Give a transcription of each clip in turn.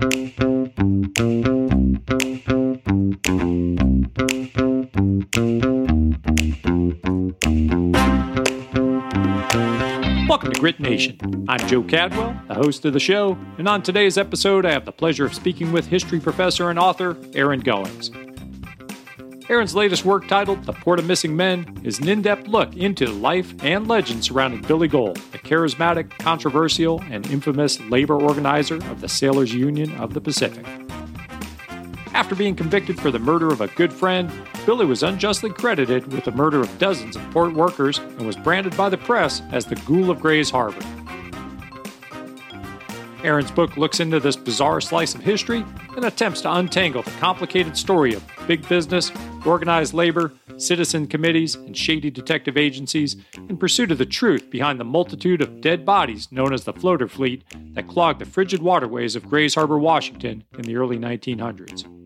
Welcome to Grit Nation. I'm Joe Cadwell, the host of the show, and on today's episode, I have the pleasure of speaking with history professor and author Aaron Goings. Aaron's latest work, titled The Port of Missing Men, is an in depth look into the life and legend surrounding Billy Gohl, a charismatic, controversial, and infamous labor organizer of the Sailors Union of the Pacific. After being convicted for the murder of a good friend, Billy was unjustly credited with the murder of dozens of port workers and was branded by the press as the Ghoul of Grays Harbor. Aaron's book looks into this bizarre slice of history and attempts to untangle the complicated story of big business, organized labor, citizen committees, and shady detective agencies in pursuit of the truth behind the multitude of dead bodies known as the floater fleet that clogged the frigid waterways of Grays Harbor, Washington in the early 1900s.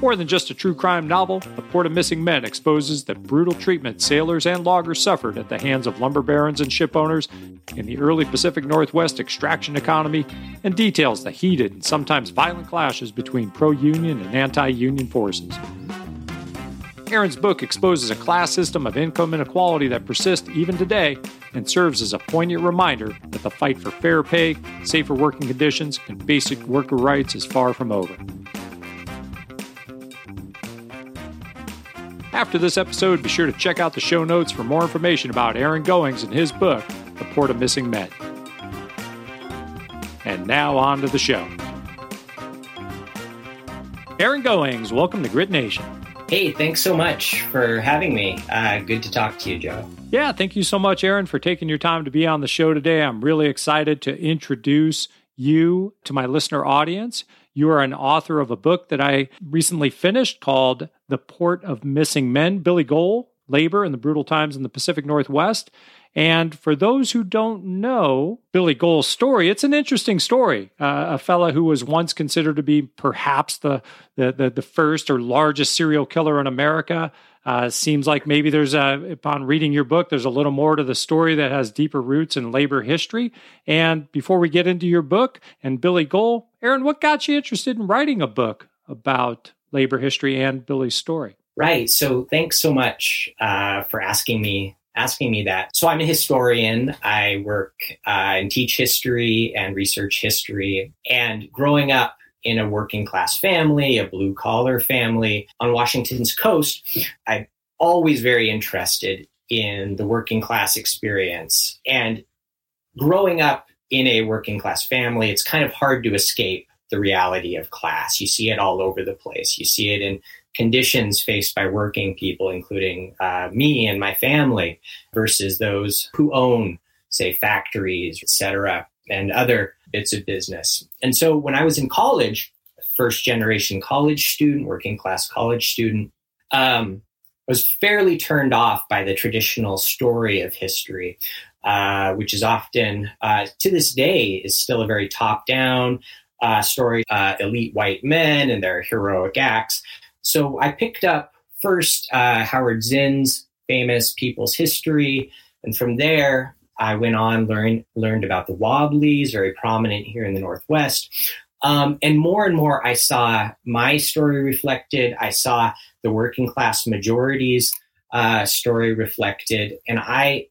More than just a true crime novel, The Port of Missing Men exposes the brutal treatment sailors and loggers suffered at the hands of lumber barons and shipowners in the early Pacific Northwest extraction economy and details the heated and sometimes violent clashes between pro union and anti union forces. Aaron's book exposes a class system of income inequality that persists even today and serves as a poignant reminder that the fight for fair pay, safer working conditions, and basic worker rights is far from over. After this episode, be sure to check out the show notes for more information about Aaron Goings and his book, The Port of Missing Men. And now on to the show. Aaron Goings, welcome to Grit Nation. Hey, thanks so much for having me. Uh, good to talk to you, Joe. Yeah, thank you so much, Aaron, for taking your time to be on the show today. I'm really excited to introduce you to my listener audience. You are an author of a book that I recently finished called The Port of Missing Men Billy Gohl, Labor and the Brutal Times in the Pacific Northwest. And for those who don't know Billy Gohl's story, it's an interesting story. Uh, a fella who was once considered to be perhaps the, the, the, the first or largest serial killer in America. Uh, seems like maybe there's a, upon reading your book, there's a little more to the story that has deeper roots in labor history. And before we get into your book and Billy Gohl, Aaron, what got you interested in writing a book about labor history and Billy's story? Right. So thanks so much uh, for asking me asking me that. So I'm a historian. I work uh, and teach history and research history. And growing up in a working class family, a blue collar family on Washington's coast, I'm always very interested in the working class experience. And growing up in a working class family, it's kind of hard to escape the reality of class. You see it all over the place. You see it in conditions faced by working people, including uh, me and my family, versus those who own, say, factories, etc., and other bits of business. And so when I was in college, first generation college student, working class college student, um, was fairly turned off by the traditional story of history. Uh, which is often, uh, to this day, is still a very top down uh, story, uh, elite white men and their heroic acts. So I picked up first uh, Howard Zinn's famous People's History, and from there I went on learn learned about the Wobblies, very prominent here in the Northwest. Um, and more and more, I saw my story reflected. I saw the working class majorities uh, story reflected, and I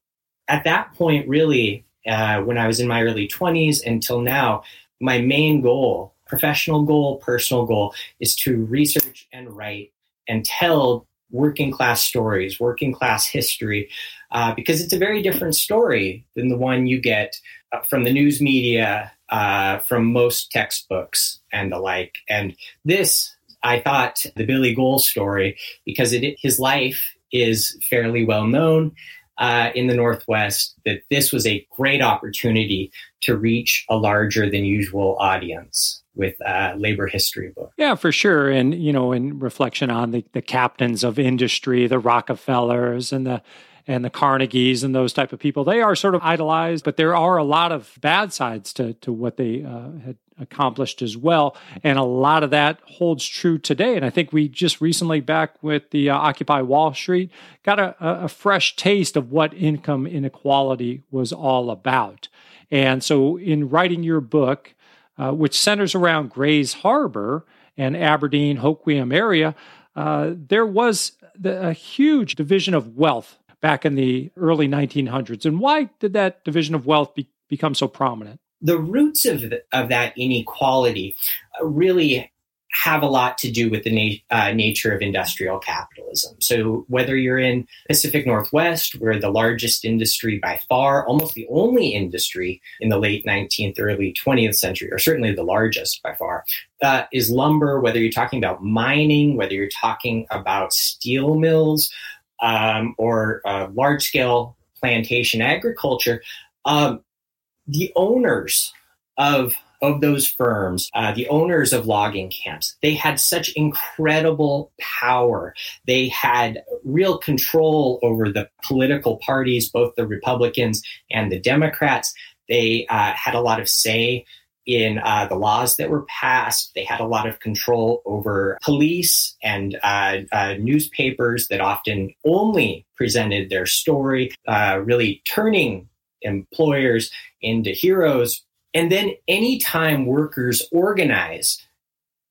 at that point, really, uh, when I was in my early 20s until now, my main goal, professional goal, personal goal, is to research and write and tell working class stories, working class history, uh, because it's a very different story than the one you get uh, from the news media, uh, from most textbooks and the like. And this, I thought, the Billy Gohl story, because it, his life is fairly well known uh, in the Northwest that this was a great opportunity to reach a larger than usual audience with a labor history book. Yeah, for sure. And, you know, in reflection on the, the captains of industry, the Rockefellers and the and the Carnegies and those type of people. They are sort of idolized, but there are a lot of bad sides to, to what they uh, had accomplished as well. And a lot of that holds true today. And I think we just recently, back with the uh, Occupy Wall Street, got a, a fresh taste of what income inequality was all about. And so, in writing your book, uh, which centers around Grays Harbor and Aberdeen, Hoquiam area, uh, there was the, a huge division of wealth back in the early 1900s. And why did that division of wealth be, become so prominent? The roots of, of that inequality uh, really have a lot to do with the na- uh, nature of industrial capitalism. So whether you're in Pacific Northwest, where the largest industry by far, almost the only industry in the late 19th, early 20th century, or certainly the largest by far, uh, is lumber. Whether you're talking about mining, whether you're talking about steel mills, um, or uh, large scale plantation agriculture, um, the owners of of those firms, uh, the owners of logging camps, they had such incredible power. They had real control over the political parties, both the Republicans and the Democrats. They uh, had a lot of say in uh, the laws that were passed. They had a lot of control over police and uh, uh, newspapers that often only presented their story, uh, really turning employers into heroes and then anytime workers organized,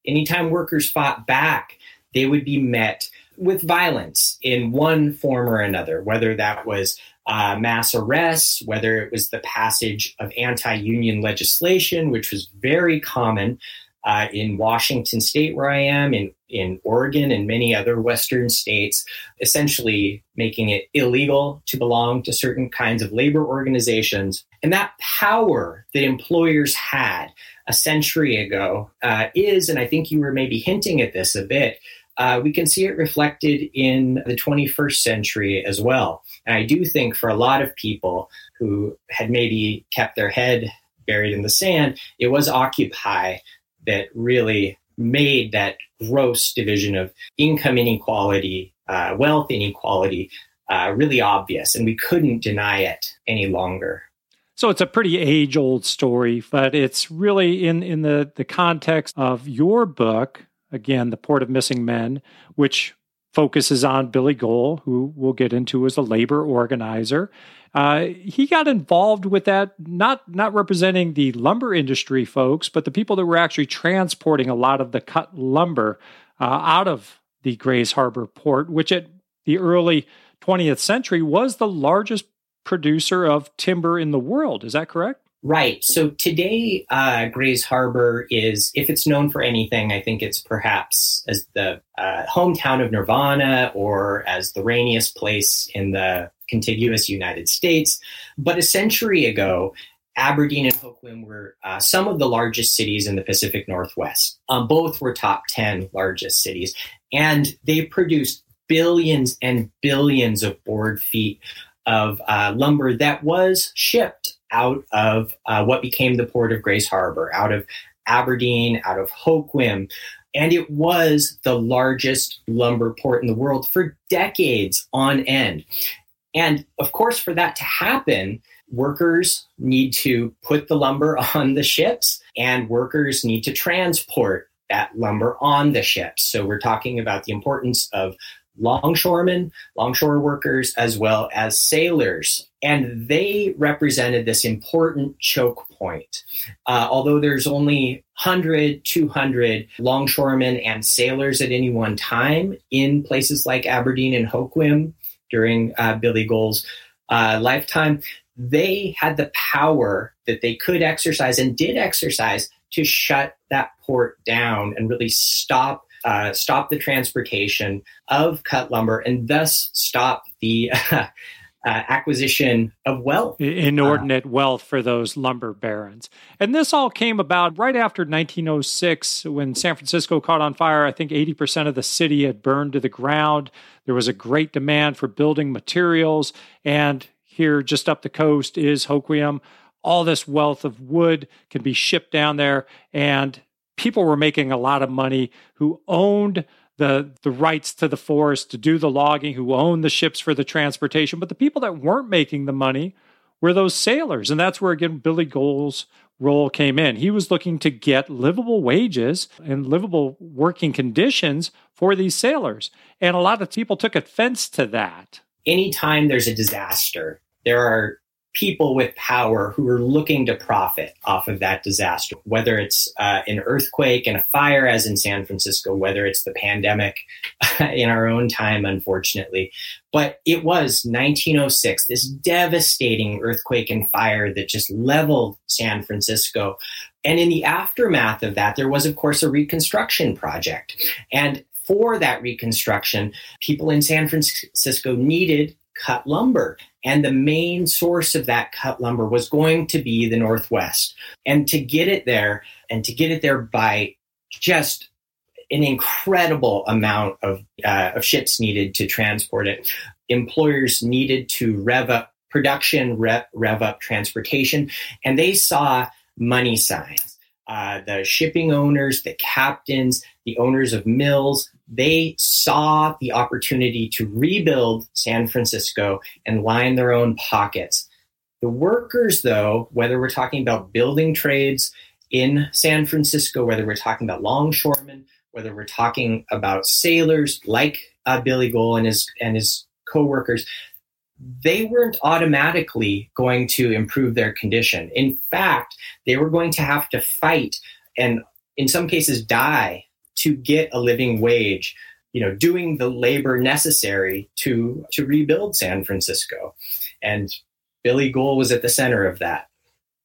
anytime workers fought back, they would be met with violence in one form or another, whether that was uh, mass arrests, whether it was the passage of anti union legislation, which was very common uh, in Washington state, where I am, in, in Oregon, and many other Western states, essentially making it illegal to belong to certain kinds of labor organizations. And that power that employers had a century ago uh, is, and I think you were maybe hinting at this a bit, uh, we can see it reflected in the 21st century as well. And I do think for a lot of people who had maybe kept their head buried in the sand, it was Occupy that really made that gross division of income inequality, uh, wealth inequality uh, really obvious, and we couldn't deny it any longer. So it's a pretty age old story, but it's really in, in the, the context of your book, again, The Port of Missing Men, which focuses on Billy Gohl, who we'll get into as a labor organizer. Uh, he got involved with that, not not representing the lumber industry folks, but the people that were actually transporting a lot of the cut lumber uh, out of the Grays Harbor port, which at the early 20th century was the largest producer of timber in the world. Is that correct? Right. So today, uh, Grays Harbor is, if it's known for anything, I think it's perhaps as the uh, hometown of Nirvana or as the rainiest place in the contiguous United States. But a century ago, Aberdeen and Hoquiam were uh, some of the largest cities in the Pacific Northwest. Um, both were top 10 largest cities. And they produced billions and billions of board feet of uh, lumber that was shipped out of uh, what became the port of Grays Harbor, out of Aberdeen, out of Hoquiam. And it was the largest lumber port in the world for decades on end. And of course, for that to happen, workers need to put the lumber on the ships and workers need to transport that lumber on the ships. So we're talking about the importance of longshoremen, longshore workers, as well as sailors. And they represented this important choke point. Uh, although there's only 100, 200 longshoremen and sailors at any one time in places like Aberdeen and Hoquiam during uh, Billy Gohl's uh, lifetime, they had the power that they could exercise and did exercise to shut that port down and really stop uh, stop the transportation of cut lumber and thus stop the uh, acquisition of wealth. Inordinate uh, wealth for those lumber barons. And this all came about right after 1906 when San Francisco caught on fire. I think 80% of the city had burned to the ground. There was a great demand for building materials. And here, just up the coast, is Hoquiam. All this wealth of wood can be shipped down there. And people were making a lot of money who owned the the rights to the forest to do the logging, who owned the ships for the transportation. But the people that weren't making the money were those sailors, and that's where again Billy Gohl's role came in. He was looking to get livable wages and livable working conditions for these sailors, and a lot of people took offense to that. Anytime there's a disaster, there are people with power who are looking to profit off of that disaster, whether it's uh, an earthquake and a fire, as in San Francisco, whether it's the pandemic in our own time, unfortunately. But it was 1906, this devastating earthquake and fire that just leveled San Francisco. And in the aftermath of that, there was, of course, a reconstruction project. And for that reconstruction, people in San Francisco needed cut lumber. And the main source of that cut lumber was going to be the Northwest. And to get it there, and to get it there by just an incredible amount of, uh, of ships needed to transport it. Employers needed to rev up production, rev, rev up transportation, and they saw money signs. Uh, the shipping owners, the captains, the owners of mills, they saw the opportunity to rebuild San Francisco and line their own pockets. The workers, though, whether we're talking about building trades in San Francisco, whether we're talking about longshoremen, whether we're talking about sailors like uh, Billy Gohl and his and his co-workers, they weren't automatically going to improve their condition. In fact, they were going to have to fight and in some cases die to get a living wage, you know, doing the labor necessary to to rebuild San Francisco. And Billy Gohl was at the center of that.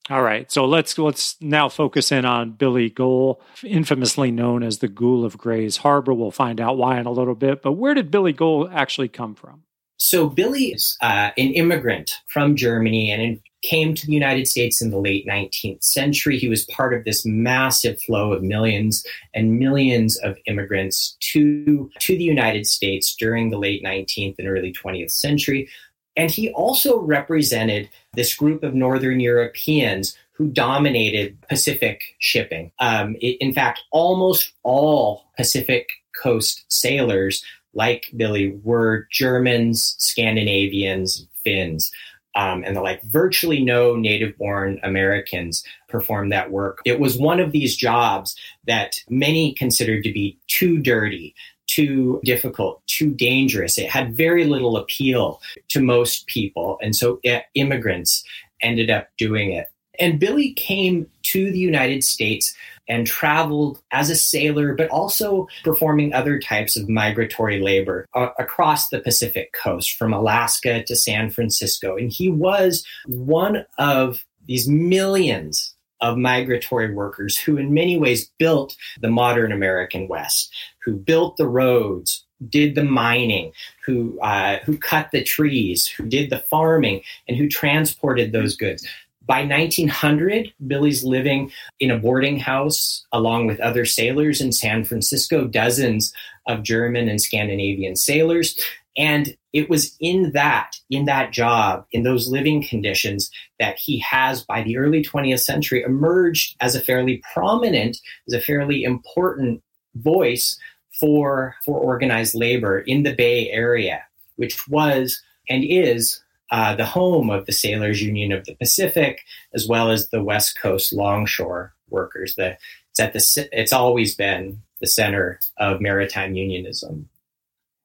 All right, so let's let's now focus in on Billy Gohl, infamously known as the Ghoul of Grays Harbor. We'll find out why in a little bit. But where did Billy Gohl actually come from? So Billy is uh, an immigrant from Germany, and came to the United States in the late 19th century. He was part of this massive flow of millions and millions of immigrants to, to the United States during the late 19th and early 20th century. And he also represented this group of Northern Europeans who dominated Pacific shipping. Um, it, in fact, almost all Pacific coast sailors, like Billy, were Germans, Scandinavians, Finns um, and the like virtually no native born Americans performed that work. It was one of these jobs that many considered to be too dirty, too difficult, too dangerous. It had very little appeal to most people. And so it, immigrants ended up doing it. And Billy came to the United States and traveled as a sailor, but also performing other types of migratory labor uh, across the Pacific coast from Alaska to San Francisco. And he was one of these millions of migratory workers who, in many ways, built the modern American West, who built the roads, did the mining, who uh, who cut the trees, who did the farming, and who transported those goods. By 1900, Billy's living in a boarding house along with other sailors in San Francisco, dozens of German and Scandinavian sailors. And it was in that, in that job, in those living conditions that he has by the early 20th century emerged as a fairly prominent, as a fairly important voice for, for organized labor in the Bay Area, which was and is uh, the home of the Sailors Union of the Pacific, as well as the West Coast longshore workers. The, it's at the it's always been the center of maritime unionism.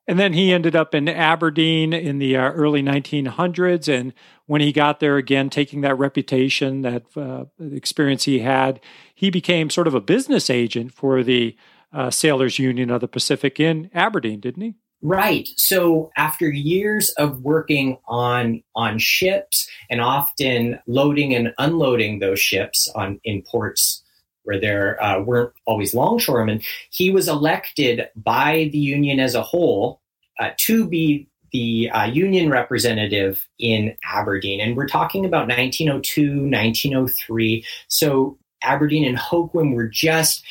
And then he ended up in Aberdeen in the uh, early 1900s. And when he got there again, taking that reputation, that uh, experience he had, he became sort of a business agent for the uh, Sailors Union of the Pacific in Aberdeen, didn't he? Right. So after years of working on on ships and often loading and unloading those ships on in ports where there uh, weren't always longshoremen, he was elected by the union as a whole uh, to be the uh, union representative in Aberdeen. And we're talking about 1902, 1903. So Aberdeen and Hoquiam were just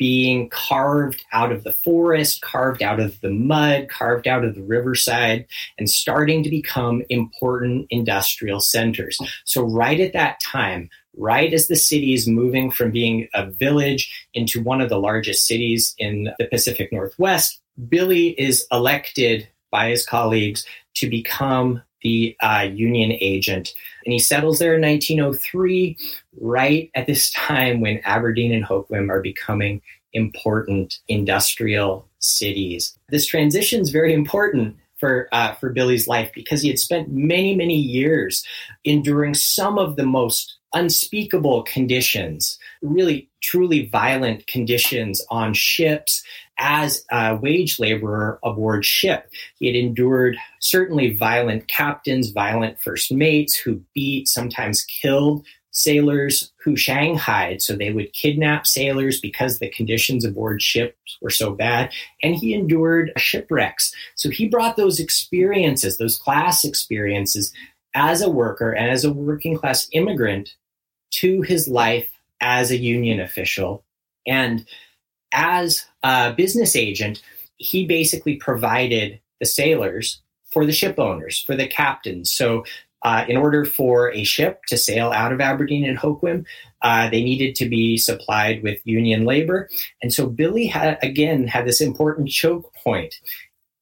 being carved out of the forest, carved out of the mud, carved out of the riverside, and starting to become important industrial centers. So, right at that time, right as the city is moving from being a village into one of the largest cities in the Pacific Northwest, Billy is elected by his colleagues to become the uh, union agent. And he settles there in 1903, right at this time when Aberdeen and Hoquiam are becoming important industrial cities. This transition is very important for uh, for Billy's life because he had spent many many years enduring some of the most unspeakable conditions, really truly violent conditions on ships as a wage laborer aboard ship. He had endured certainly violent captains, violent first mates who beat, sometimes killed sailors who shanghaied. So they would kidnap sailors because the conditions aboard ships were so bad. And he endured shipwrecks. So he brought those experiences, those class experiences, as a worker and as a working class immigrant to his life as a union official. And as a business agent, he basically provided the sailors for the ship owners, for the captains. So uh, in order for a ship to sail out of Aberdeen and Hoquiam, uh, they needed to be supplied with union labor. And so Billy had, again, had this important choke point.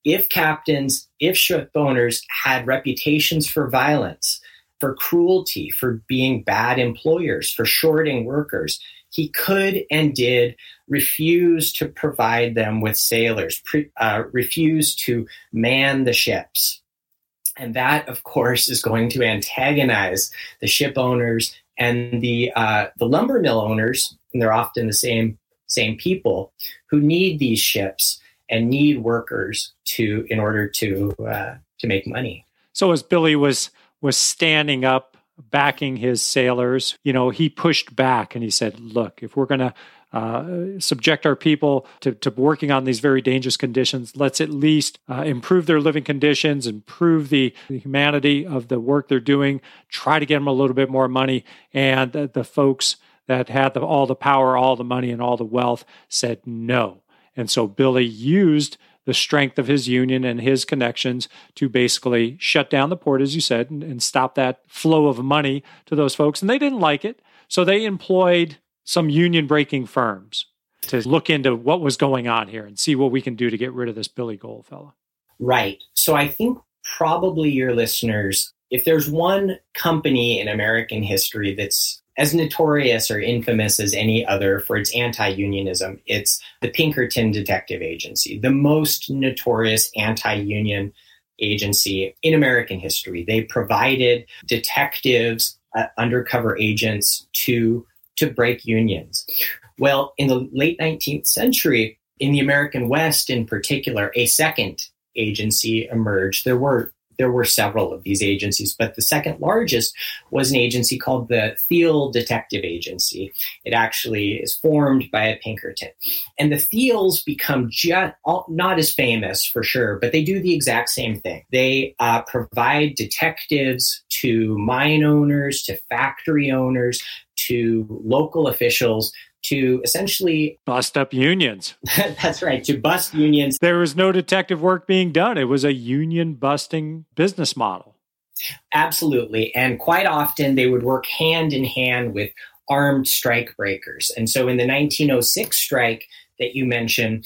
If captains, if ship owners had reputations for violence, for cruelty, for being bad employers, for shorting workers, he could and did refuse to provide them with sailors, pre, uh, refuse to man the ships. And that, of course, is going to antagonize the ship owners and the uh, the lumber mill owners. And they're often the same same people who need these ships and need workers to in order to uh, to make money. So as Billy was was standing up, backing his sailors, you know, he pushed back and he said, "Look, if we're going to uh, subject our people to, to working on these very dangerous conditions. Let's at least uh, improve their living conditions, improve the, the, humanity of the work they're doing, try to get them a little bit more money. And the, the folks that had the, all the power, all the money, and all the wealth said no. And so Billy used the strength of his union and his connections to basically shut down the port, as you said, and, and stop that flow of money to those folks. And they didn't like it. So they employed some union breaking firms to look into what was going on here and see what we can do to get rid of this Billy Gohl fellow. Right. So I think probably your listeners, if there's one company in American history that's as notorious or infamous as any other for its anti unionism, it's the Pinkerton Detective Agency, the most notorious anti union agency in American history. They provided detectives, uh, undercover agents to to break unions. Well, in the late 19th century, in the American West in particular, a second agency emerged. There were there were several of these agencies, but the second largest was an agency called the Thiel Detective Agency. It actually is formed by a Pinkerton. And the Thiels become just, not as famous for sure, but they do the exact same thing. They uh, provide detectives to mine owners, to factory owners, to local officials to essentially bust up unions. that's right, to bust unions. There was no detective work being done. It was a union busting business model. Absolutely. And quite often they would work hand in hand with armed strike breakers. And so in the 1906 strike that you mentioned,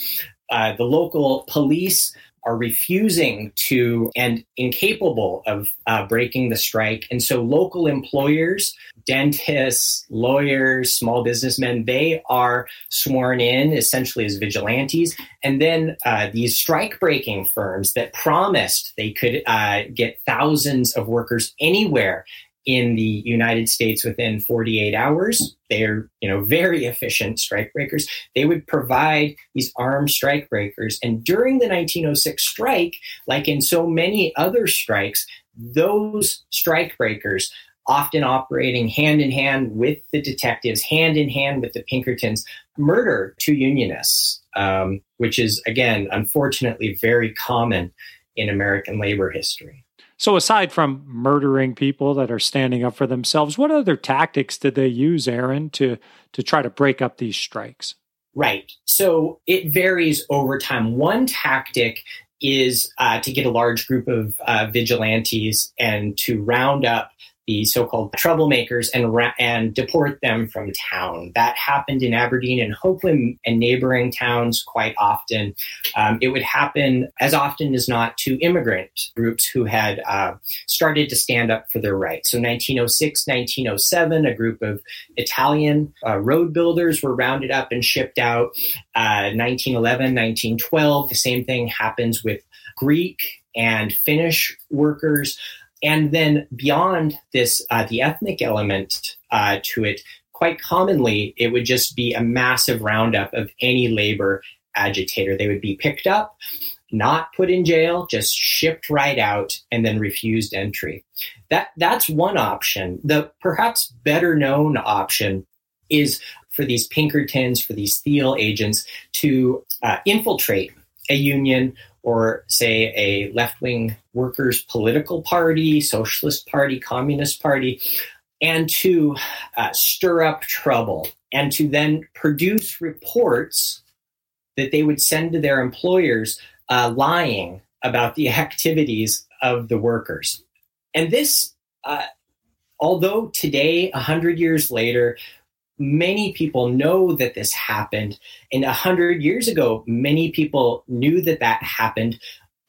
uh, the local police are refusing to and incapable of uh, breaking the strike. And so local employers, dentists, lawyers, small businessmen, they are sworn in essentially as vigilantes. And then uh, these strike breaking firms that promised they could uh, get thousands of workers anywhere in the United States within 48 hours. They're, you know, very efficient strikebreakers. They would provide these armed strikebreakers. And during the 1906 strike, like in so many other strikes, those strikebreakers often operating hand in hand with the detectives, hand in hand with the Pinkertons, murder two unionists, um, which is, again, unfortunately very common in American labor history. So, aside from murdering people that are standing up for themselves, what other tactics did they use, Aaron, to to try to break up these strikes? Right. So it varies over time. One tactic is uh, to get a large group of uh, vigilantes and to round up the so-called troublemakers and ra- and deport them from town. That happened in Aberdeen and Hoquiam and neighboring towns quite often. Um, it would happen as often as not to immigrant groups who had uh, started to stand up for their rights. So 1906, 1907, a group of Italian uh, road builders were rounded up and shipped out. Uh, 1911, 1912, the same thing happens with Greek and Finnish workers. And then beyond this, uh, the ethnic element uh, to it, quite commonly, it would just be a massive roundup of any labor agitator. They would be picked up, not put in jail, just shipped right out, and then refused entry. That that's one option. The perhaps better known option is for these Pinkertons, for these Thiel agents to uh, infiltrate a union or say a left-wing workers political party, socialist party, communist party, and to uh, stir up trouble and to then produce reports that they would send to their employers uh, lying about the activities of the workers. And this, uh, although today, 100 years later, many people know that this happened. And 100 years ago, many people knew that that happened.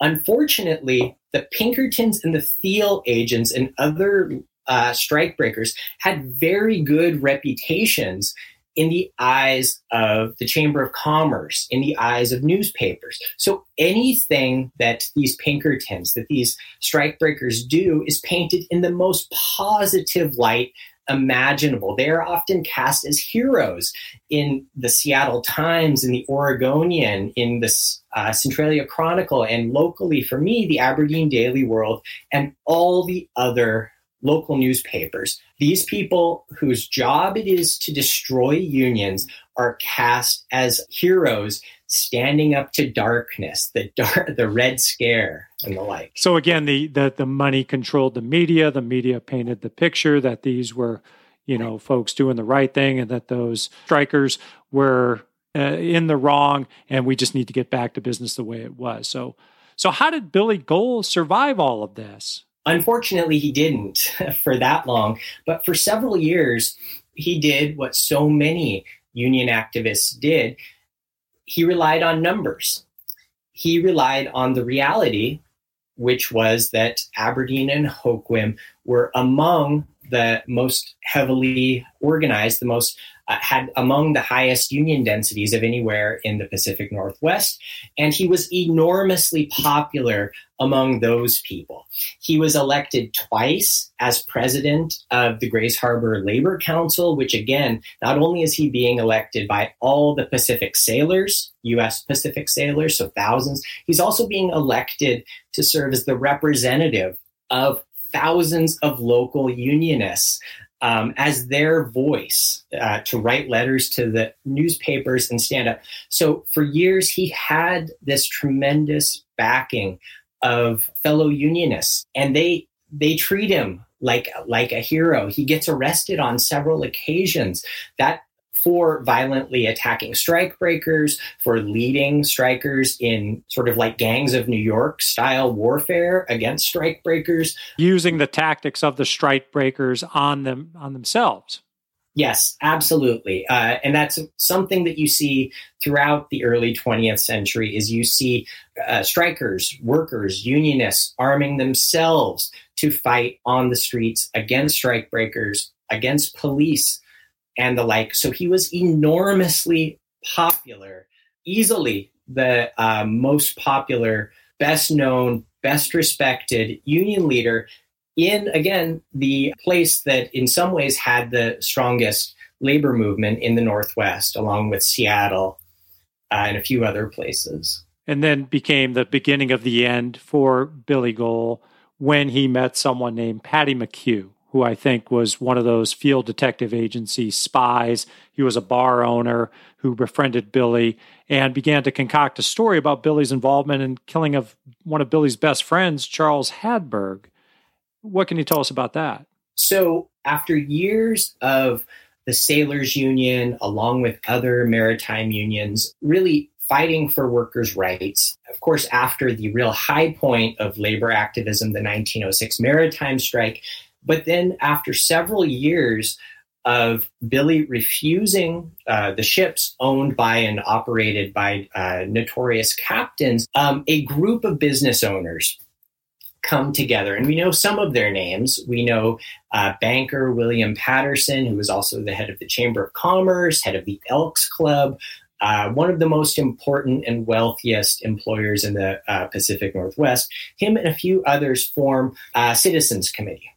Unfortunately, the Pinkertons and the Thiel agents and other uh, strikebreakers had very good reputations in the eyes of the Chamber of Commerce, in the eyes of newspapers. So anything that these Pinkertons, that these strikebreakers do is painted in the most positive light imaginable. They are often cast as heroes in the Seattle Times, in the Oregonian, in the uh, Centralia Chronicle, and locally for me, the Aberdeen Daily World, and all the other local newspapers. These people whose job it is to destroy unions are cast as heroes standing up to darkness, the dark, the Red Scare, and the like. So again, the the the money controlled the media. The media painted the picture that these were, you know, folks doing the right thing, and that those strikers were uh, in the wrong, and we just need to get back to business the way it was. So, so how did Billy Gohl survive all of this? Unfortunately, he didn't for that long, but for several years, he did what so many union activists did he relied on numbers. He relied on the reality, which was that Aberdeen and Hoquiam were among the most heavily organized, the most uh, had among the highest union densities of anywhere in the Pacific Northwest. And he was enormously popular among those people. He was elected twice as president of the Grays Harbor Labor Council, which again, not only is he being elected by all the Pacific sailors, US Pacific sailors, so thousands, he's also being elected to serve as the representative of thousands of local unionists um, as their voice uh, to write letters to the newspapers and stand up. So for years, he had this tremendous backing of fellow unionists, and they they treat him like like a hero. He gets arrested on several occasions. That for violently attacking strikebreakers, for leading strikers in sort of like gangs of New York style warfare against strikebreakers. Using the tactics of the strikebreakers on them on themselves. Yes, absolutely, uh, and that's something that you see throughout the early 20th century. Is you see uh, strikers, workers, unionists arming themselves to fight on the streets against strikebreakers, against police, and the like. So he was enormously popular, easily the uh, most popular, best known, best respected union leader in, again, the place that in some ways had the strongest labor movement in the Northwest, along with Seattle uh, and a few other places. And then became the beginning of the end for Billy Gohl when he met someone named Patty McHugh who I think was one of those Thiel detective agency spies. He was a bar owner who befriended Billy and began to concoct a story about Billy's involvement in killing of one of Billy's best friends, Charles Hadberg. What can you tell us about that? So, after years of the Sailors Union, along with other maritime unions, really fighting for workers' rights. Of course, after the real high point of labor activism, the 1906 maritime strike, But then, after several years of Billy refusing uh, the ships owned by and operated by uh, notorious captains, um, a group of business owners come together. And we know some of their names. We know uh, banker William Patterson, who was also the head of the Chamber of Commerce, head of the Elks Club, uh, one of the most important and wealthiest employers in the uh, Pacific Northwest. Him and a few others form a Citizens Committee.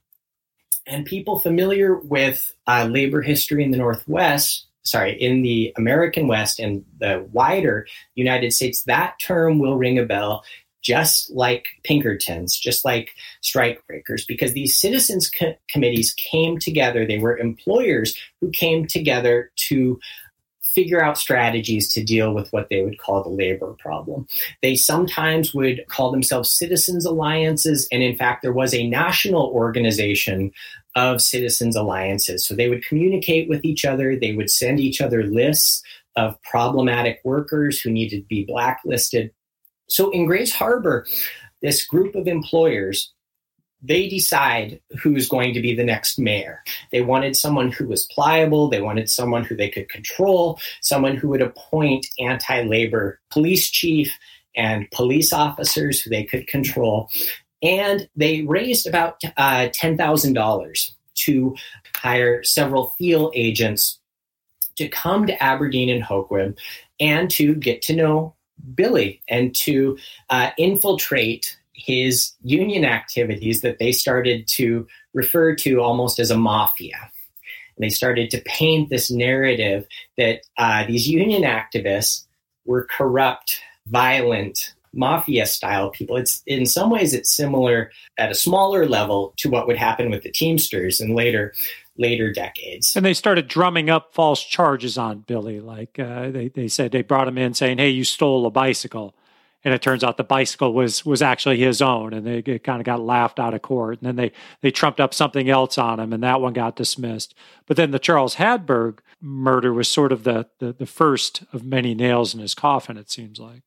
And people familiar with uh, labor history in the Northwest, sorry, in the American West and the wider United States, that term will ring a bell just like Pinkertons, just like strikebreakers, because these citizens co- committees came together. They were employers who came together to figure out strategies to deal with what they would call the labor problem. They sometimes would call themselves citizens alliances, and in fact, there was a national organization of citizens alliances. So they would communicate with each other, they would send each other lists of problematic workers who needed to be blacklisted. So in Grays Harbor, this group of employers they decide who's going to be the next mayor. They wanted someone who was pliable, they wanted someone who they could control, someone who would appoint anti labor police chief and police officers who they could control. And they raised about uh, $10,000 to hire several Thiel agents to come to Aberdeen and Hoquiam and to get to know Billy and to uh, infiltrate his union activities that they started to refer to almost as a mafia. And they started to paint this narrative that uh, these union activists were corrupt, violent, mafia style people. It's in some ways it's similar at a smaller level to what would happen with the Teamsters in later later decades. And they started drumming up false charges on Billy. Like uh, they, they said they brought him in saying, hey, you stole a bicycle. And it turns out the bicycle was was actually his own, and they kind of got laughed out of court. And then they they trumped up something else on him, and that one got dismissed. But then the Charles Hadberg murder was sort of the, the, the first of many nails in his coffin. It seems like.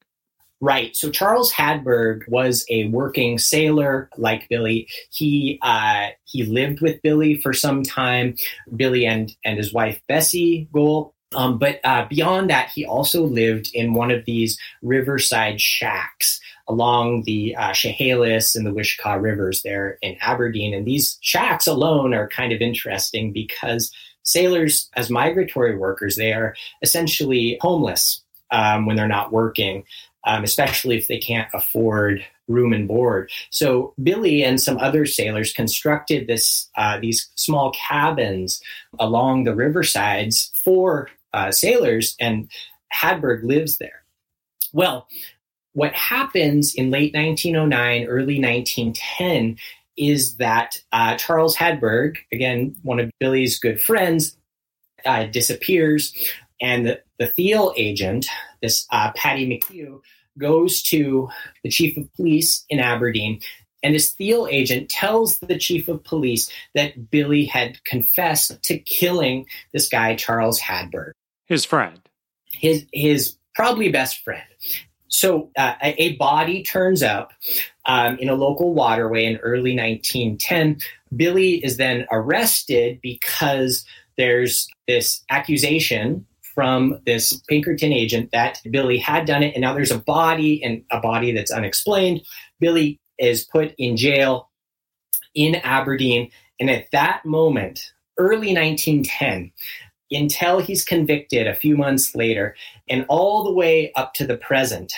Right. So Charles Hadberg was a working sailor like Billy. He uh, he lived with Billy for some time. Billy and and his wife Bessie Gohl. Um, but uh, beyond that, he also lived in one of these riverside shacks along the uh, Chehalis and the Wishkah rivers there in Aberdeen. And these shacks alone are kind of interesting because sailors, as migratory workers, they are essentially homeless um, when they're not working um, especially if they can't afford room and board. So Billy and some other sailors constructed this uh, these small cabins along the riversides for uh, sailors, and Hadberg lives there. Well, what happens in late 1909, early 1910 is that uh, Charles Hadberg, again one of Billy's good friends, uh, disappears, and the, the Thiel agent this uh, Paddy McHugh goes to the chief of police in Aberdeen, and this Thiel agent tells the chief of police that Billy had confessed to killing this guy Charles Hadberg, his friend, his his probably best friend. So uh, a, body turns up um, in a local waterway in early 1910. Billy is then arrested because there's this accusation from this Pinkerton agent that Billy had done it, and now there's a body and a body that's unexplained. Billy is put in jail in Aberdeen, and at that moment, early 1910, until he's convicted a few months later, and all the way up to the present,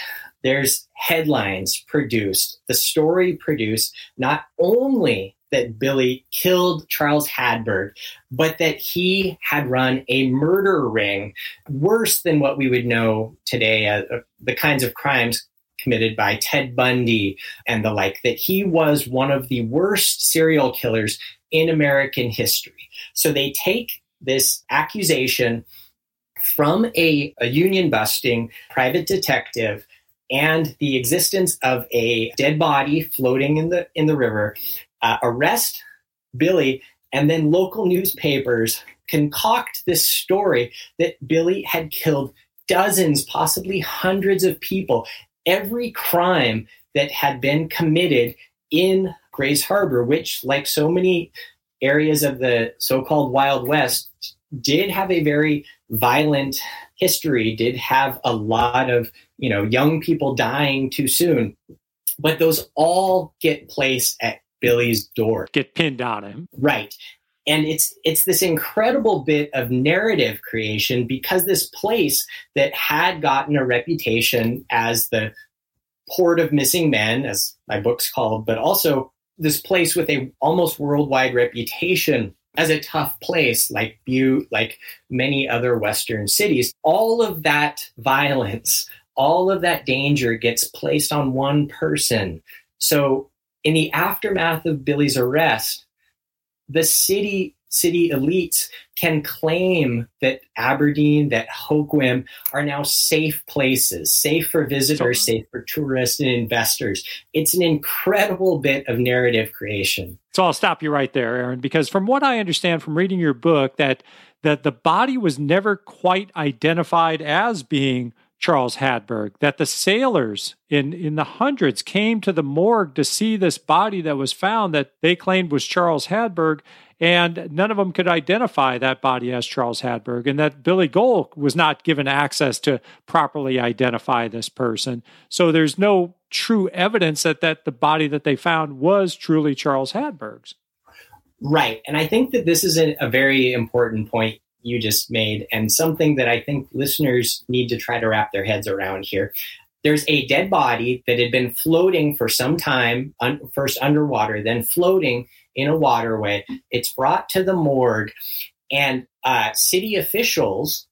there's headlines produced, the story produced, not only that Billy killed Charles Hadberg, but that he had run a murder ring worse than what we would know today, uh, uh, the kinds of crimes committed by Ted Bundy and the like, that he was one of the worst serial killers in American history. So they take this accusation from a, a union busting private detective and the existence of a dead body floating in the in the river uh, arrest Billy, and then local newspapers concoct this story that Billy had killed dozens, possibly hundreds of people. Every crime that had been committed in Grays Harbor, which, like so many areas of the so-called Wild West did have a very violent history, did have a lot of, you know, young people dying too soon. But those all get placed at Billy's door. Get pinned on him. Right. And it's it's this incredible bit of narrative creation because this place that had gotten a reputation as the port of missing men, as my book's called, but also this place with a almost worldwide reputation as a tough place like Butte, like many other Western cities. All of that violence, all of that danger gets placed on one person. So, in the aftermath of Billy's arrest, the city city elites can claim that Aberdeen, that Hoquiam are now safe places, safe for visitors, safe for tourists and investors. It's an incredible bit of narrative creation. So I'll stop you right there, Aaron, because from what I understand from reading your book, that that the body was never quite identified as being Charles Hadberg, that the sailors in, in the hundreds came to the morgue to see this body that was found that they claimed was Charles Hadberg, and none of them could identify that body as Charles Hadberg, and that Billy Gohl was not given access to properly identify this person. So there's no true evidence that, that the body that they found was truly Charles Hadberg's. Right. And I think that this is a, a very important point you just made, and something that I think listeners need to try to wrap their heads around here. There's a dead body that had been floating for some time, un- first underwater, then floating in a waterway. It's brought to the morgue, and uh, city officials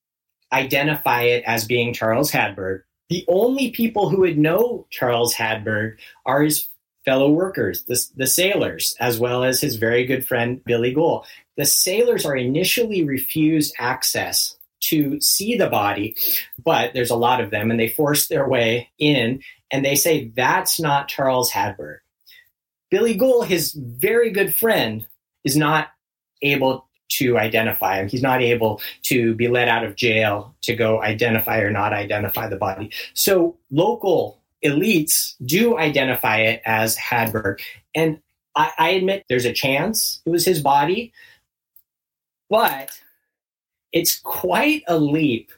identify it as being Charles Hadberg. The only people who would know Charles Hadberg are his fellow workers, the, the sailors, as well as his very good friend Billy Gohl. The sailors are initially refused access to see the body, but there's a lot of them, and they force their way in, and they say that's not Charles Hadberg. Billy Gohl, his very good friend, is not able to identify him. He's not able to be let out of jail to go identify or not identify the body. So local elites do identify it as Hadberg. And I, I admit there's a chance it was his body, but it's quite a leap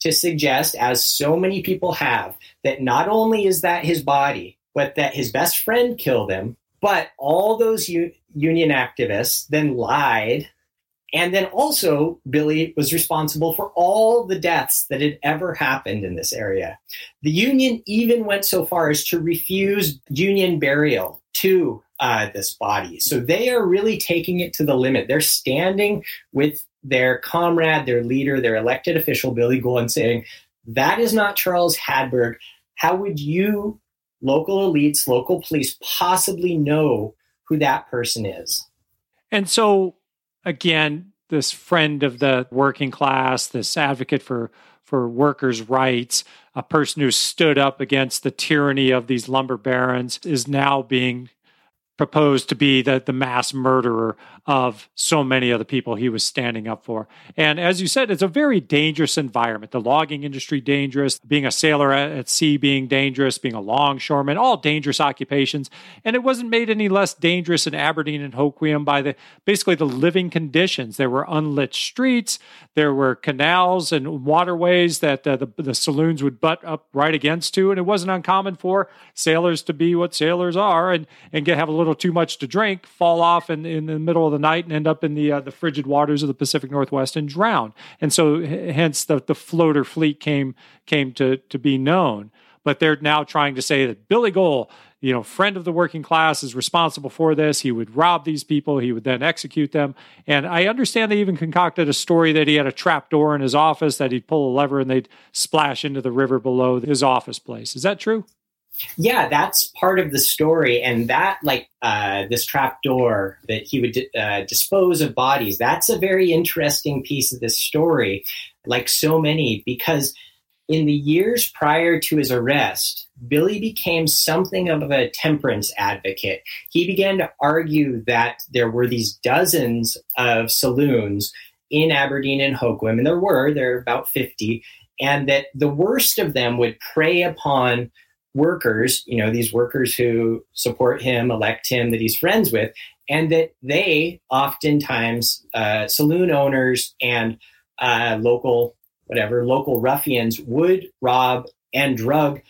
to suggest, as so many people have, that not only is that his body, but that his best friend killed him, but all those u- union activists then lied and then also, Billy was responsible for all the deaths that had ever happened in this area. The Union even went so far as to refuse Union burial to uh, this body. So they are really taking it to the limit. They're standing with their comrade, their leader, their elected official, Billy Gohl, and saying, That is not Charles Hadberg. How would you, local elites, local police, possibly know who that person is? And so again, this friend of the working class, this advocate for for workers' rights, a person who stood up against the tyranny of these lumber barons, is now being proposed to be the, the mass murderer of so many of the people he was standing up for. And as you said, it's a very dangerous environment. The logging industry dangerous, being a sailor at sea being dangerous, being a longshoreman, all dangerous occupations. And it wasn't made any less dangerous in Aberdeen and Hoquiam by the basically the living conditions. There were unlit streets, there were canals and waterways that uh, the, the saloons would butt up right against to, and it wasn't uncommon for sailors to be what sailors are and and get have a little too much to drink, fall off in, in the middle of the night and end up in the uh, the frigid waters of the Pacific Northwest and drown. And so, hence the the floater fleet came came to to be known. But they're now trying to say that Billy Gohl, you know, friend of the working class, is responsible for this. He would rob these people. He would then execute them. And I understand they even concocted a story that he had a trap door in his office that he'd pull a lever and they'd splash into the river below his office place. Is that true? Yeah, that's part of the story, and that like uh, this trap door that he would uh, dispose of bodies. That's a very interesting piece of this story, like so many, because in the years prior to his arrest, Billy became something of a temperance advocate. He began to argue that there were these dozens of saloons in Aberdeen and Hoquiam, and there were, there are about 50, and that the worst of them would prey upon workers, you know, these workers who support him, elect him, that he's friends with, and that they oftentimes, uh, saloon owners and uh, local, whatever, local ruffians would rob and drug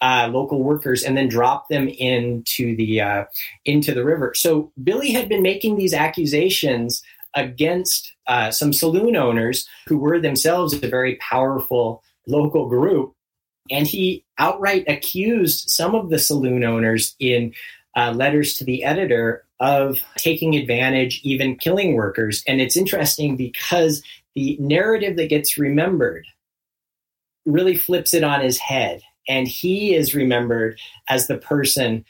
uh, local workers and then drop them into the uh, into the river. So Billy had been making these accusations against uh, some saloon owners who were themselves a very powerful local group, and he outright accused some of the saloon owners in uh, letters to the editor of taking advantage, even killing workers. And it's interesting because the narrative that gets remembered really flips it on his head and he is remembered as the person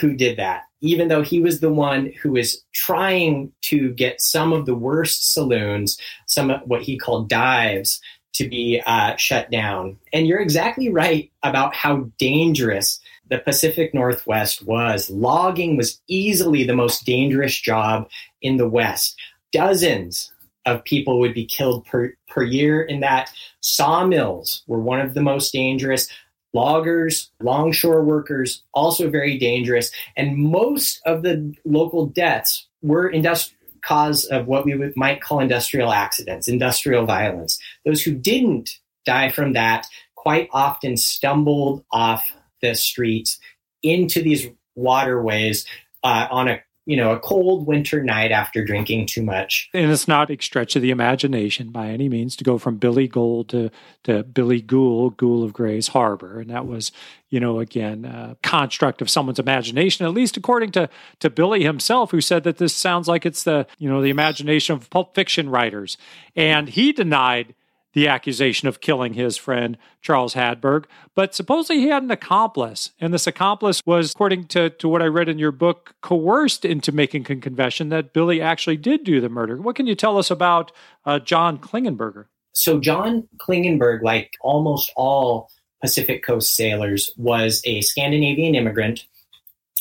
who did that, even though he was the one who was trying to get some of the worst saloons, some of what he called dives, to be uh, shut down. And you're exactly right about how dangerous the Pacific Northwest was. Logging was easily the most dangerous job in the West. Dozens of people would be killed per, per year in that. Sawmills were one of the most dangerous loggers, longshore workers, also very dangerous. And most of the local deaths were industri- cause of what we would, might call industrial accidents, industrial violence. Those who didn't die from that quite often stumbled off the streets into these waterways uh, on a you know, a cold winter night after drinking too much. And it's not a stretch of the imagination by any means to go from Billy Gohl to, to Billy Ghoul, Ghoul of Grays Harbor. And that was, you know, again, a construct of someone's imagination, at least according to, to Billy himself, who said that this sounds like it's the, you know, the imagination of pulp fiction writers. And he denied the accusation of killing his friend Charles Hadberg. But supposedly he had an accomplice, and this accomplice was, according to, to what I read in your book, coerced into making a confession that Billy actually did do the murder. What can you tell us about uh, John Klingenberger? So, John Klingenberg, like almost all Pacific Coast sailors, was a Scandinavian immigrant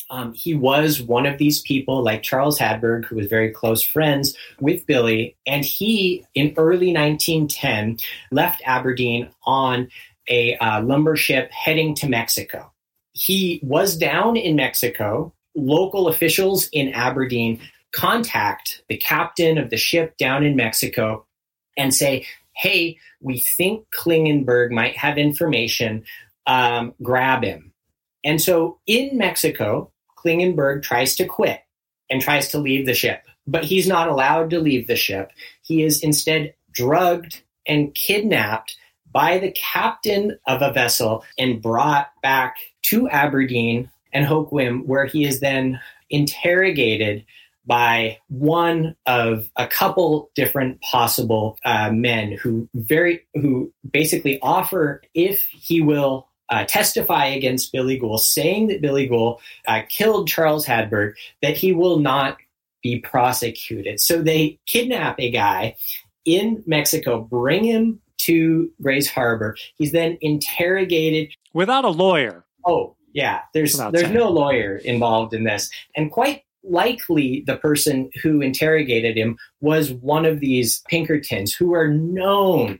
um, he was one of these people, like Charles Hadberg, who was very close friends with Billy. And he, in early 1910, left Aberdeen on a uh, lumber ship heading to Mexico. He was down in Mexico. Local officials in Aberdeen contact the captain of the ship down in Mexico and say, Hey, we think Klingenberg might have information. Um, grab him. And so in Mexico, Klingenberg tries to quit and tries to leave the ship, but he's not allowed to leave the ship. He is instead drugged and kidnapped by the captain of a vessel and brought back to Aberdeen and Hoquiam, where he is then interrogated by one of a couple different possible uh, men who very who basically offer if he will uh, testify against Billy Gohl, saying that Billy Gohl uh, killed Charles Hadberg, that he will not be prosecuted. So they kidnap a guy in Mexico, bring him to Grays Harbor. He's then interrogated without a lawyer. Oh, yeah. There's without there's no lawyer involved in this, and quite likely the person who interrogated him was one of these Pinkertons who are known,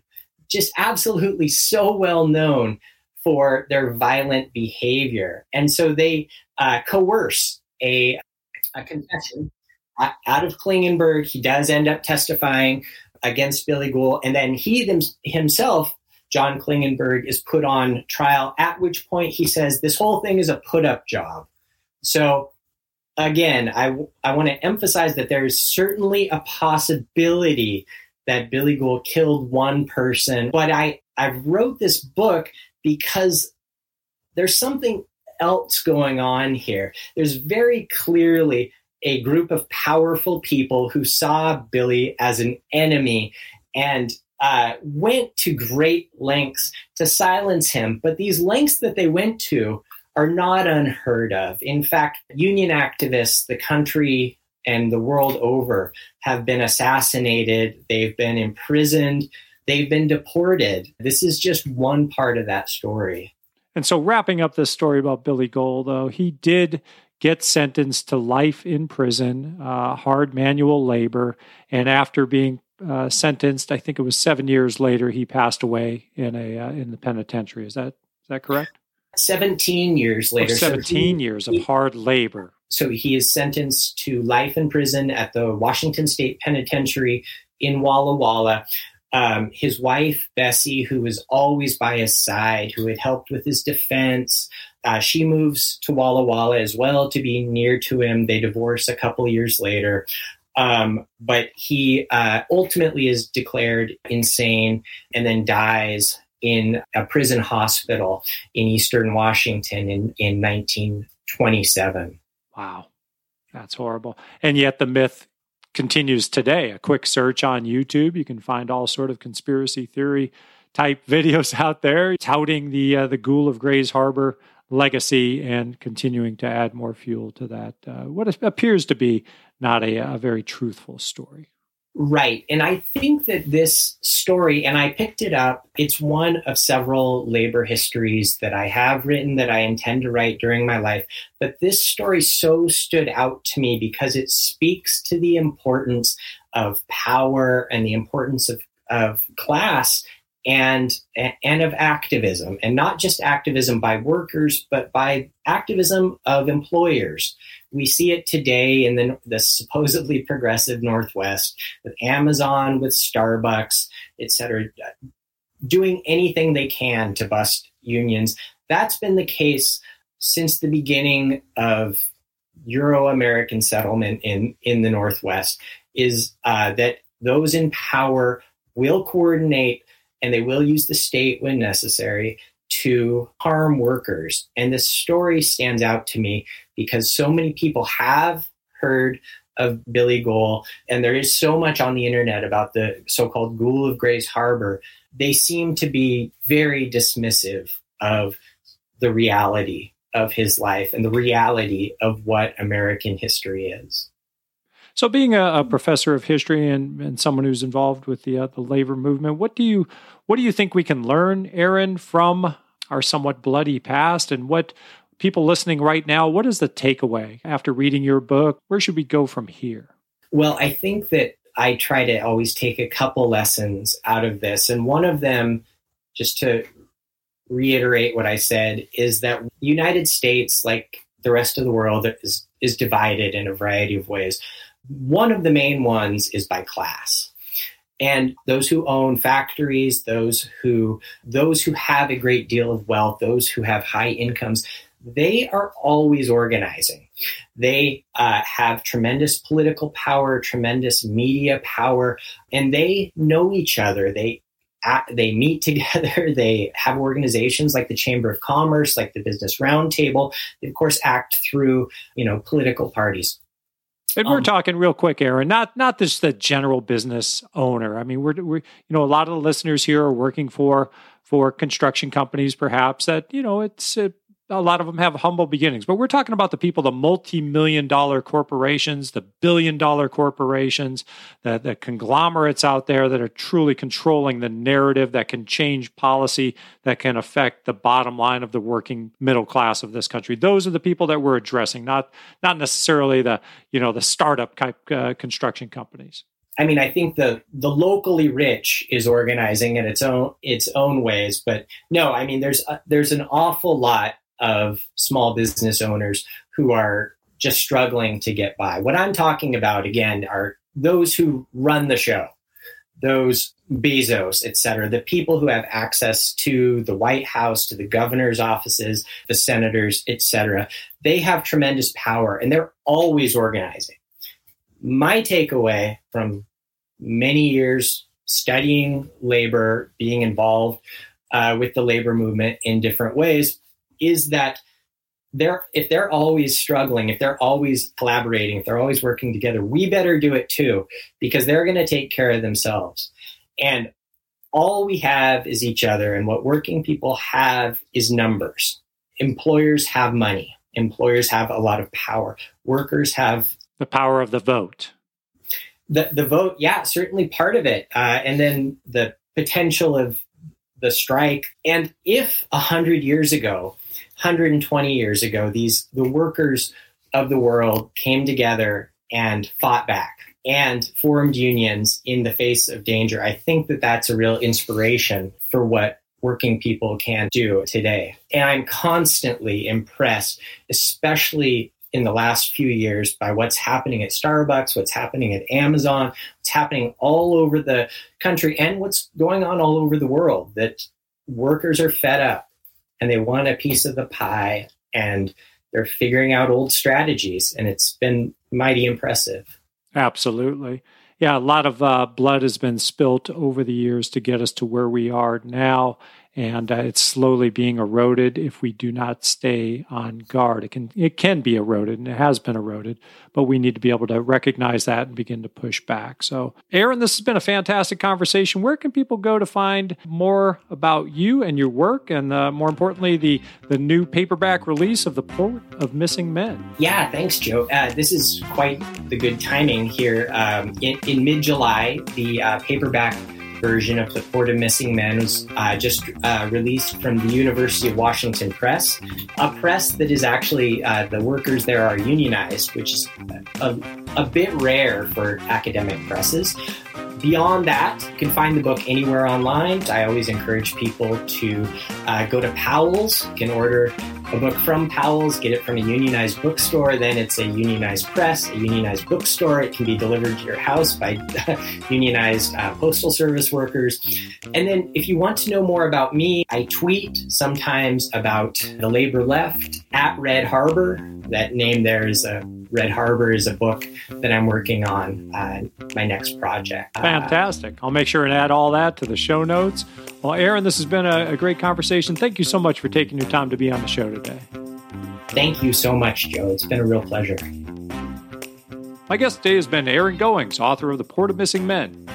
just absolutely so well known for their violent behavior. And so they uh, coerce a, a confession out of Klingenberg. He does end up testifying against Billy Gohl. And then he them, himself, John Klingenberg, is put on trial, at which point he says, This whole thing is a put up job. So again, I, I want to emphasize that there is certainly a possibility that Billy Gohl killed one person, but I, I wrote this book because there's something else going on here. There's very clearly a group of powerful people who saw Billy as an enemy and uh, went to great lengths to silence him. But these lengths that they went to are not unheard of. In fact, union activists, the country and the world over, have been assassinated, they've been imprisoned, they've been deported. This is just one part of that story. And so, wrapping up this story about Billy Gohl, though, he did get sentenced to life in prison, uh, hard manual labor. And after being uh, sentenced, I think it was seven years later, he passed away in a uh, in the penitentiary. Is that is that correct? Seventeen years later. Oh, Seventeen so he, years of hard labor. so he is sentenced to life in prison at the Washington State Penitentiary in Walla Walla. Um, his wife, Bessie, who was always by his side, who had helped with his defense, uh, she moves to Walla Walla as well to be near to him. They divorce a couple years later. Um, but he uh, ultimately is declared insane and then dies in a prison hospital in eastern Washington in, in 1927. Wow, that's horrible. And yet the myth continues today. A quick search on YouTube, you can find all sort of conspiracy theory type videos out there touting the uh, the Ghoul of Grays Harbor legacy and continuing to add more fuel to that. Uh, what appears to be not a, a very truthful story. Right. And I think that this story, and I picked it up, it's one of several labor histories that I have written that I intend to write during my life. But this story so stood out to me because it speaks to the importance of power and the importance of, of class and and of activism and not just activism by workers but by activism of employers we see it today in the, the supposedly progressive northwest with amazon with starbucks etc doing anything they can to bust unions that's been the case since the beginning of euro-american settlement in in the northwest is uh, that those in power will coordinate and they will use the state when necessary to harm workers. And this story stands out to me because so many people have heard of Billy Gohl, and there is so much on the internet about the so called Ghoul of Grays Harbor. They seem to be very dismissive of the reality of his life and the reality of what American history is. So, being a, a professor of history and, and someone who's involved with the uh, the labor movement, what do you what do you think we can learn, Aaron, from our somewhat bloody past, and what people listening right now? What is the takeaway after reading your book? Where should we go from here? Well, I think that I try to always take a couple lessons out of this, and one of them, just to reiterate what I said, is that United States, like the rest of the world, is is divided in a variety of ways. One of the main ones is by class. And those who own factories, those who those who have a great deal of wealth, those who have high incomes, they are always organizing. They uh, have tremendous political power, tremendous media power, and they know each other. They they meet together. They have organizations like the Chamber of Commerce, like the Business Roundtable. They, of course, act through you know political parties. And we're um, talking real quick, Aaron, not not just the general business owner. I mean, we're, we're you know a lot of the listeners here are working for for construction companies, perhaps that you know it's it, a lot of them have humble beginnings, but we're talking about the people, the multi-million dollar corporations, the billion dollar corporations, the, the conglomerates out there that are truly controlling the narrative that can change policy, that can affect the bottom line of the working middle class of this country. Those are the people that we're addressing, not not necessarily the you know the startup type uh, construction companies. I mean, I think the the locally rich is organizing in its own its own ways, but no, I mean, there's a, there's an awful lot of small business owners who are just struggling to get by. What I'm talking about again are those who run the show, those Bezos, et cetera, the people who have access to the White House, to the governor's offices, the senators, et cetera. They have tremendous power and they're always organizing. My takeaway from many years studying labor, being involved uh, with the labor movement in different ways, is that they're if they're always struggling, if they're always collaborating, if they're always working together, we better do it too because they're going to take care of themselves. And all we have is each other, and what working people have is numbers. Employers have money. Employers have a lot of power. Workers have the power of the vote. The the vote, yeah, certainly part of it, uh, and then the potential of the strike. And if a hundred years ago 120 years ago, these the workers of the world came together and fought back and formed unions in the face of danger. I think that that's a real inspiration for what working people can do today. And I'm constantly impressed, especially in the last few years by what's happening at Starbucks, what's happening at Amazon, what's happening all over the country, and what's going on all over the world. That workers are fed up and they want a piece of the pie and they're figuring out old strategies. And it's been mighty impressive. Absolutely. Yeah, a lot of uh, blood has been spilt over the years to get us to where we are now and uh, it's slowly being eroded if we do not stay on guard. It can it can be eroded, and it has been eroded, but we need to be able to recognize that and begin to push back. So, Aaron, this has been a fantastic conversation. Where can people go to find more about you and your work, and uh, more importantly, the the new paperback release of the Port of Missing Men? Yeah, thanks, Joe. Uh, this is quite the good timing here. Um, in, in mid July, the uh, paperback version of The Port of Missing Men was uh, just uh, released from the University of Washington Press, a press that is actually, uh, the workers there are unionized, which is a, a bit rare for academic presses. Beyond that, you can find the book anywhere online. I always encourage people to uh, go to Powell's, you can order a book from Powell's, get it from a unionized bookstore, then it's a unionized press, a unionized bookstore. It can be delivered to your house by unionized uh, postal service workers. And then if you want to know more about me, I tweet sometimes about the labor left at Red Harbor. That name there is a Red Harbor is a book that I'm working on, uh, my next project. Fantastic. I'll make sure and add all that to the show notes. Well, Aaron, this has been a, a great conversation. Thank you so much for taking your time to be on the show today. Thank you so much, Joe. It's been a real pleasure. My guest today has been Aaron Goings, author of The Port of Missing Men.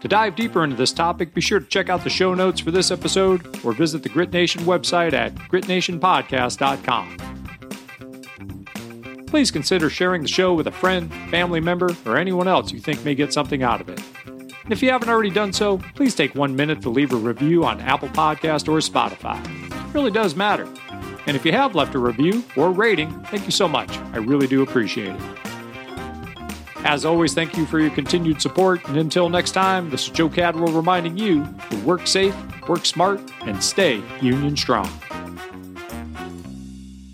To dive deeper into this topic, be sure to check out the show notes for this episode or visit the Grit Nation website at gritnationpodcast.com. Please consider sharing the show with a friend, family member, or anyone else you think may get something out of it. And if you haven't already done so, please take one minute to leave a review on Apple Podcast or Spotify. It really does matter. And if you have left a review or rating, thank you so much. I really do appreciate it. As always, thank you for your continued support. And until next time, this is Joe Cadwell reminding you to work safe, work smart, and stay union strong.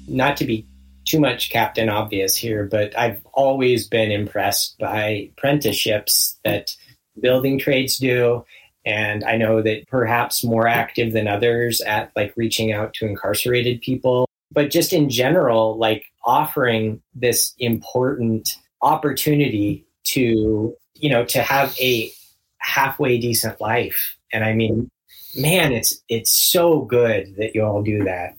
Not to be too much Captain Obvious here, but I've always been impressed by apprenticeships that building trades do. And I know that perhaps more active than others at like reaching out to incarcerated people, but just in general, like offering this important opportunity to, you know, to have a halfway decent life. And I mean, man, it's it's so good that you all do that.